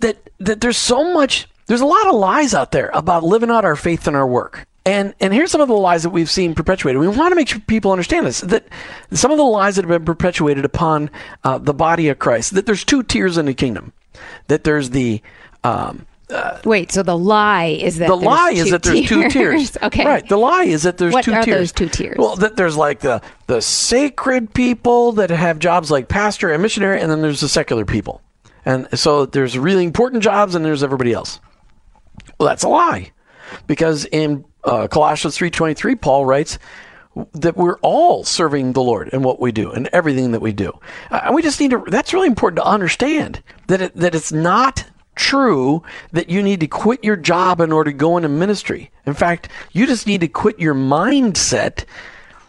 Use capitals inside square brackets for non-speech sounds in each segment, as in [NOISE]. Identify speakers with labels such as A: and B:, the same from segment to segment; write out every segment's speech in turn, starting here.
A: that, that there's so much, there's a lot of lies out there about living out our faith in our work. And, and here's some of the lies that we've seen perpetuated. We want to make sure people understand this that some of the lies that have been perpetuated upon uh, the body of Christ, that there's two tiers in the kingdom, that there's the um,
B: uh, Wait, so the lie is that
A: the lie is that there's two tiers. [LAUGHS]
B: okay,
A: right. The lie is that there's
B: what
A: two
B: are
A: tiers.
B: those two tiers?
A: Well, that there's like the the sacred people that have jobs like pastor and missionary, and then there's the secular people. And so there's really important jobs and there's everybody else. Well, that's a lie. Because in uh, Colossians 3.23, Paul writes that we're all serving the Lord in what we do and everything that we do. Uh, and we just need to, that's really important to understand that, it, that it's not true that you need to quit your job in order to go into ministry. In fact, you just need to quit your mindset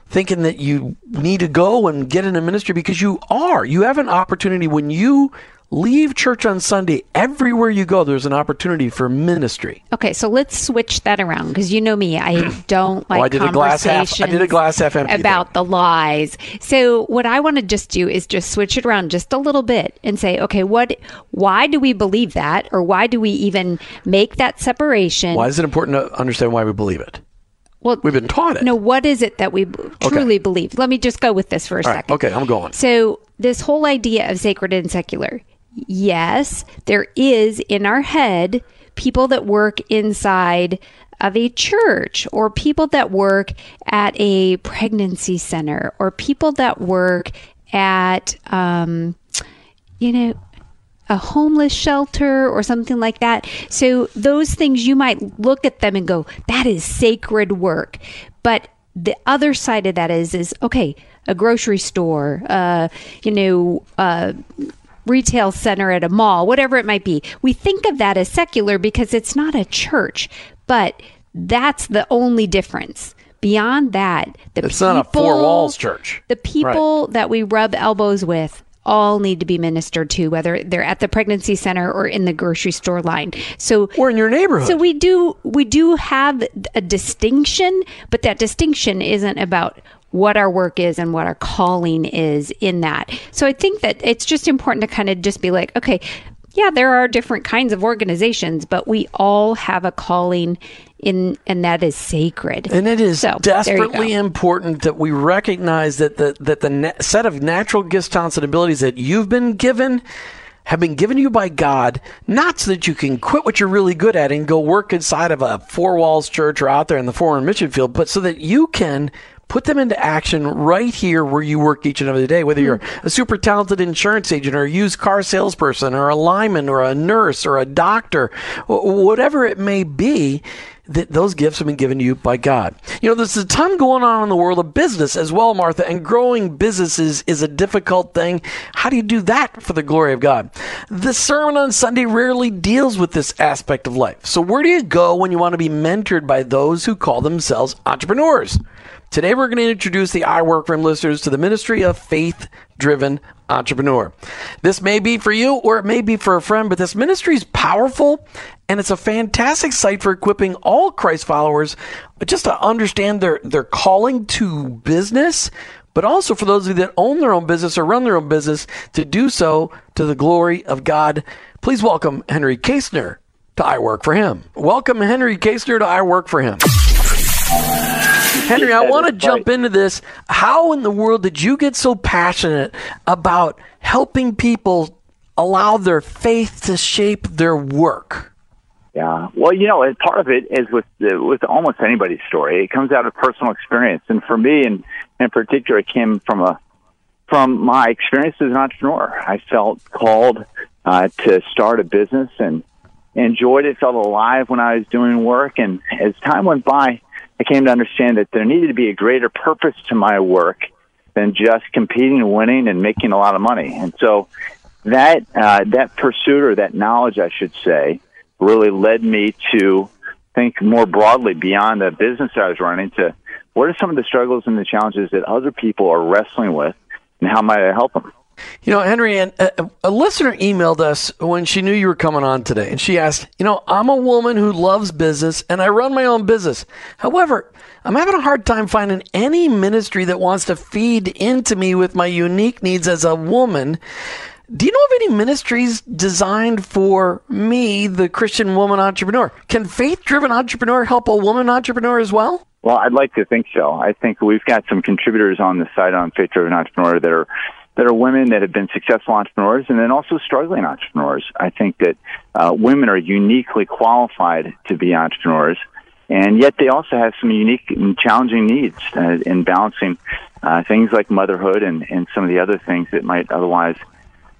A: thinking that you need to go and get into ministry because you are. You have an opportunity when you leave church on Sunday. Everywhere you go, there's an opportunity for ministry.
B: Okay, so let's switch that around because you know me, I [CLEARS THROAT] don't like
A: oh, I did a glass half. I did a glass half empty
B: about
A: thing.
B: the lies. So what I want to just do is just switch it around just a little bit and say, okay, what? Why do we believe that, or why do we even make that separation?
A: Why is it important to understand why we believe it?
B: Well,
A: we've been taught it.
B: No, what is it that we truly okay. believe? Let me just go with this for a
A: All
B: second.
A: Right, okay, I'm going.
B: So this whole idea of sacred and secular yes, there is in our head people that work inside of a church or people that work at a pregnancy center or people that work at, um, you know, a homeless shelter or something like that. So those things you might look at them and go, that is sacred work. But the other side of that is, is okay, a grocery store, uh, you know, uh, retail center at a mall, whatever it might be. We think of that as secular because it's not a church, but that's the only difference. Beyond that, the
A: it's
B: people,
A: not a four walls church.
B: The people right. that we rub elbows with all need to be ministered to, whether they're at the pregnancy center or in the grocery store line. So
A: or in your neighborhood.
B: So we do we do have a distinction, but that distinction isn't about what our work is and what our calling is in that. So I think that it's just important to kind of just be like, okay, yeah, there are different kinds of organizations, but we all have a calling in and that is sacred.
A: And it is so, desperately important that we recognize that the that the na- set of natural gifts, talents, and abilities that you've been given have been given to you by God, not so that you can quit what you're really good at and go work inside of a four walls church or out there in the foreign mission field, but so that you can put them into action right here where you work each and every day, whether you're hmm. a super talented insurance agent or a used car salesperson or a lineman or a nurse or a doctor, whatever it may be. That those gifts have been given to you by God. You know, there's a ton going on in the world of business as well, Martha, and growing businesses is a difficult thing. How do you do that for the glory of God? The sermon on Sunday rarely deals with this aspect of life. So, where do you go when you want to be mentored by those who call themselves entrepreneurs? Today, we're going to introduce the I Work for Him listeners to the ministry of faith driven entrepreneur. This may be for you or it may be for a friend, but this ministry is powerful and it's a fantastic site for equipping all Christ followers just to understand their, their calling to business, but also for those of you that own their own business or run their own business to do so to the glory of God. Please welcome Henry Kaestner to I Work for Him. Welcome, Henry Kaestner, to I Work for Him. Henry, I want to jump into this. How in the world did you get so passionate about helping people allow their faith to shape their work?
C: Yeah, well, you know, part of it is with with almost anybody's story. It comes out of personal experience, and for me, and in particular, it came from a from my experience as an entrepreneur. I felt called uh, to start a business and enjoyed it. Felt alive when I was doing work, and as time went by, I came to understand that there needed to be a greater purpose to my work than just competing and winning and making a lot of money. And so that uh, that pursuit or that knowledge, I should say, really led me to think more broadly beyond the business I was running to what are some of the struggles and the challenges that other people are wrestling with, and how might I help them?
A: You know, Henry, a, a, listener emailed us when she knew you were coming on today, and she asked, You know, I'm a woman who loves business and I run my own business. However, I'm having a hard time finding any ministry that wants to feed into me with my unique needs as a woman. Do you know of any ministries designed for me, the Christian woman entrepreneur? Can faith driven entrepreneur help a woman entrepreneur as well?
C: Well, I'd like to think so. I think we've got some contributors on the site on Faith Driven Entrepreneur that are that are women that have been successful entrepreneurs and then also struggling entrepreneurs. I think that uh, women are uniquely qualified to be entrepreneurs, and yet they also have some unique and challenging needs uh, in balancing uh, things like motherhood and, and some of the other things that might otherwise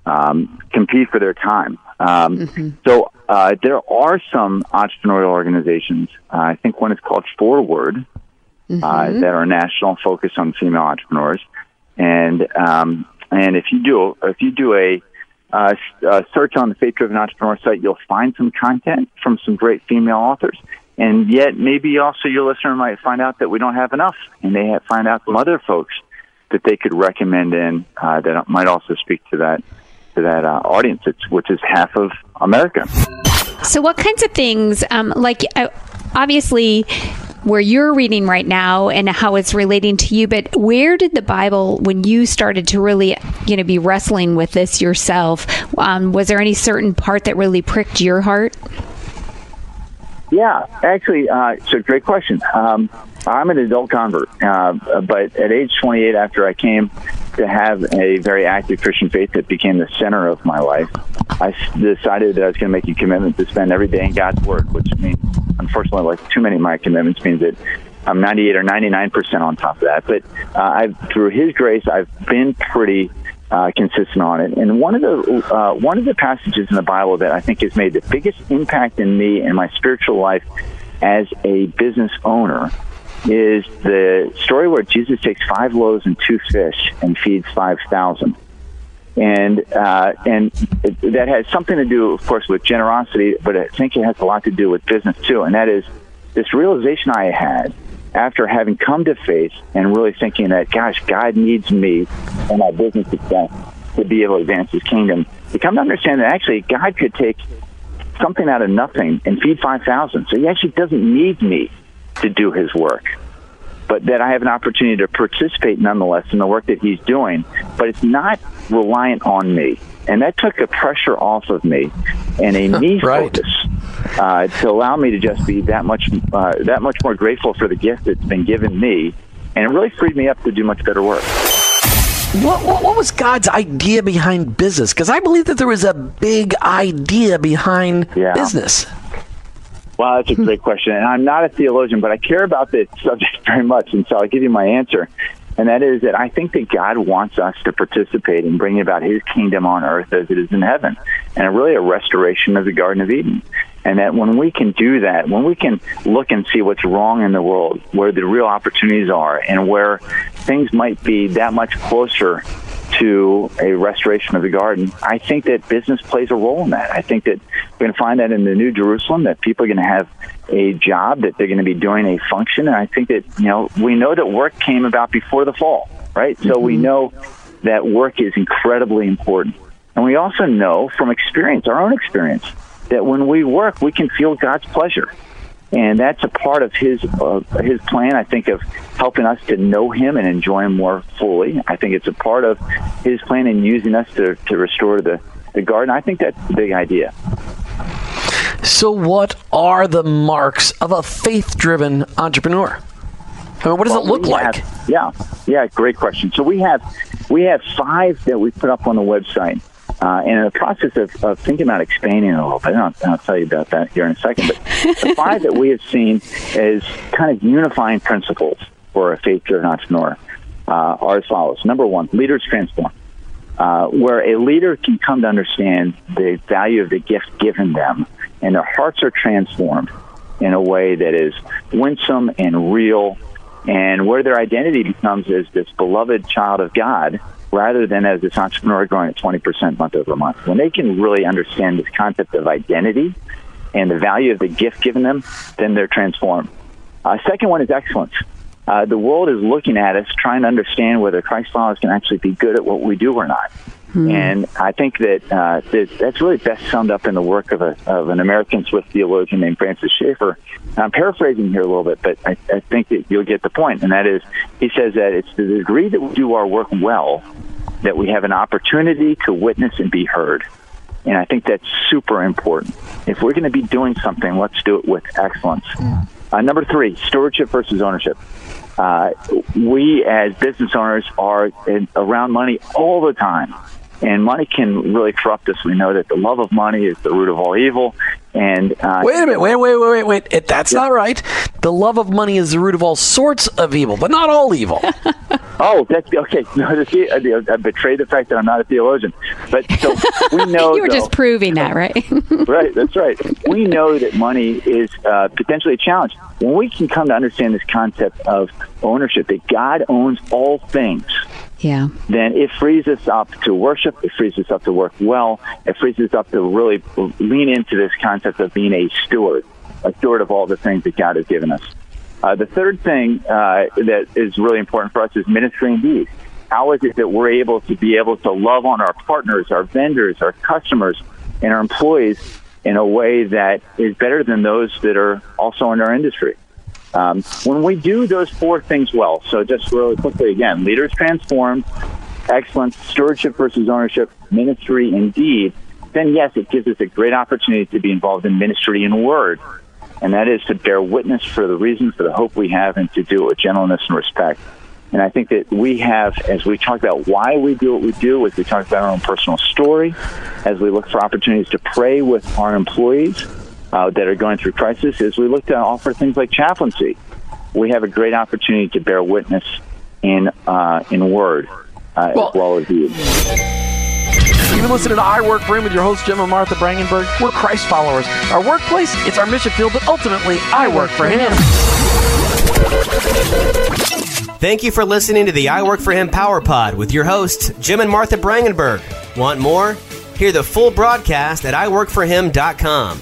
C: um, compete for their time. Um, mm-hmm. So uh, there are some entrepreneurial organizations. Uh, I think one is called Forward uh, mm-hmm. that are national, focused on female entrepreneurs. And um, and if you do if you do a uh, uh, search on the Faith Driven Entrepreneur site, you'll find some content from some great female authors. And yet, maybe also your listener might find out that we don't have enough, and they find out some other folks that they could recommend in uh, that might also speak to that to that uh, audience, which is half of America.
B: So, what kinds of things, um, like uh, obviously, where you're reading right now and how it's relating to you, but where did the Bible, when you started to really, you know, be wrestling with this yourself, um, was there any certain part that really pricked your heart?
C: Yeah, actually, uh, it's a great question. Um, I'm an adult convert, uh, but at age 28, after I came to have a very active Christian faith that became the center of my life, I decided that I was going to make a commitment to spend every day in God's Word, which means, unfortunately, like too many of my commitments means that I'm 98 or 99 percent on top of that. But uh, I've, through His grace, I've been pretty uh, consistent on it. And one of the uh, one of the passages in the Bible that I think has made the biggest impact in me and my spiritual life as a business owner is the story where Jesus takes five loaves and two fish and feeds five thousand. And uh, and that has something to do, of course, with generosity, but I think it has a lot to do with business too. And that is this realization I had after having come to faith and really thinking that, gosh, God needs me and my business success to be able to advance His kingdom. To come to understand that actually God could take something out of nothing and feed five thousand. So He actually doesn't need me to do his work. But that I have an opportunity to participate nonetheless in the work that he's doing, but it's not reliant on me. And that took the pressure off of me and a [LAUGHS] me right. focus uh, to allow me to just be that much uh, that much more grateful for the gift that's been given me, and it really freed me up to do much better work.
A: What, what, what, was God's idea behind business? Because I believe that there was a big idea behind yeah. business.
C: Well, that's a [LAUGHS] great question. And I'm not a theologian, but I care about this [LAUGHS] subject very much. And so I'll give you my answer. And that is that I think that God wants us to participate in bringing about his kingdom on earth as it is in heaven. And really a restoration of the Garden of Eden. And that when we can do that, when we can look and see what's wrong in the world, where the real opportunities are, and where things might be that much closer to a restoration of the garden, I think that business plays a role in that. I think that we're going to find that in the New Jerusalem, that people are going to have a job, that they're going to be doing a function. And I think that, you know, we know that work came about before the fall, right? So mm-hmm. we know that work is incredibly important. And we also know from experience, our own experience, that when we work, we can feel God's pleasure and that's a part of his uh, his plan. I think of helping us to know him and enjoy him more fully. I think it's a part of his plan in using us to to restore the the garden. I think that's the big idea.
A: So, what are the marks of a faith-driven entrepreneur? I mean, what does well, it look like?
C: Have, yeah, yeah, great question. So we have we have five that we put up on the website. Uh, and in the process of, of, thinking about expanding a little bit, I'll, I'll, tell you about that here in a second. But the [LAUGHS] five that we have seen as kind of unifying principles for a faith-driven entrepreneur uh, are as follows. Number one, leaders transform. Uh, where a leader can come to understand the value of the gift given them, and their hearts are transformed in a way that is winsome and real, and where their identity becomes as this beloved child of God rather than as this entrepreneur growing at 20% month over month. When they can really understand this concept of identity and the value of the gift given them, then they're transformed. Uh, second one is excellence. Uh, the world is looking at us, trying to understand whether Christ followers can actually be good at what we do or not. Hmm. And I think that, uh, that that's really best summed up in the work of, a, of an American Swiss theologian named Francis Schaeffer. I'm paraphrasing here a little bit, but I, I think that you'll get the point. And that is, he says that it's the degree that we do our work well that we have an opportunity to witness and be heard. And I think that's super important. If we're going to be doing something, let's do it with excellence. Hmm. Uh, number three, stewardship versus ownership. Uh, we as business owners are in, around money all the time and money can really corrupt us. We know that the love of money is the root of all evil. And uh,
A: wait a minute, wait, wait, wait, wait, wait. That's yeah. not right. The love of money is the root of all sorts of evil, but not all evil. [LAUGHS]
C: oh, that's okay. [LAUGHS] No, see, I betrayed the fact that I'm not a theologian, but so [LAUGHS] we know
B: you were
C: though,
B: just proving that, right?
C: right. That's right. We know that money is uh, potentially a challenge. When we can come to understand this concept of ownership, that God owns all things
B: yeah.
C: then it frees us up to worship. It frees us up to work well. It frees us up to really lean into this concept of being a steward, a steward of all the things that God has given us. Uh, the third thing uh, that is really important for us is ministry indeed. How is it that we're able to be able to love on our partners, our vendors, our customers, and our employees in a way that is better than those that are also in our industry? Um, when we do those four things well, so just really quickly again, leaders transformed, excellence, stewardship versus ownership, ministry indeed, then yes, it gives us a great opportunity to be involved in ministry in word. And that is to bear witness for the reason, for the hope we have, and to do it with gentleness and respect. And I think that we have, as we talk about why we do what we do, as we talk about our own personal story, as we look for opportunities to pray with our employees, uh, that are going through crisis is we look to offer things like chaplaincy. We have a great opportunity to bear witness in uh, in word uh, well, as well as deed.
A: You've been listening to I Work for Him with your host, Jim and Martha Brangenberg. We're Christ followers. Our workplace, it's our mission field, but ultimately, I work for Him.
D: Thank you for listening to the I Work for Him Power Pod with your hosts, Jim and Martha Brangenberg. Want more? Hear the full broadcast at iworkforhim.com.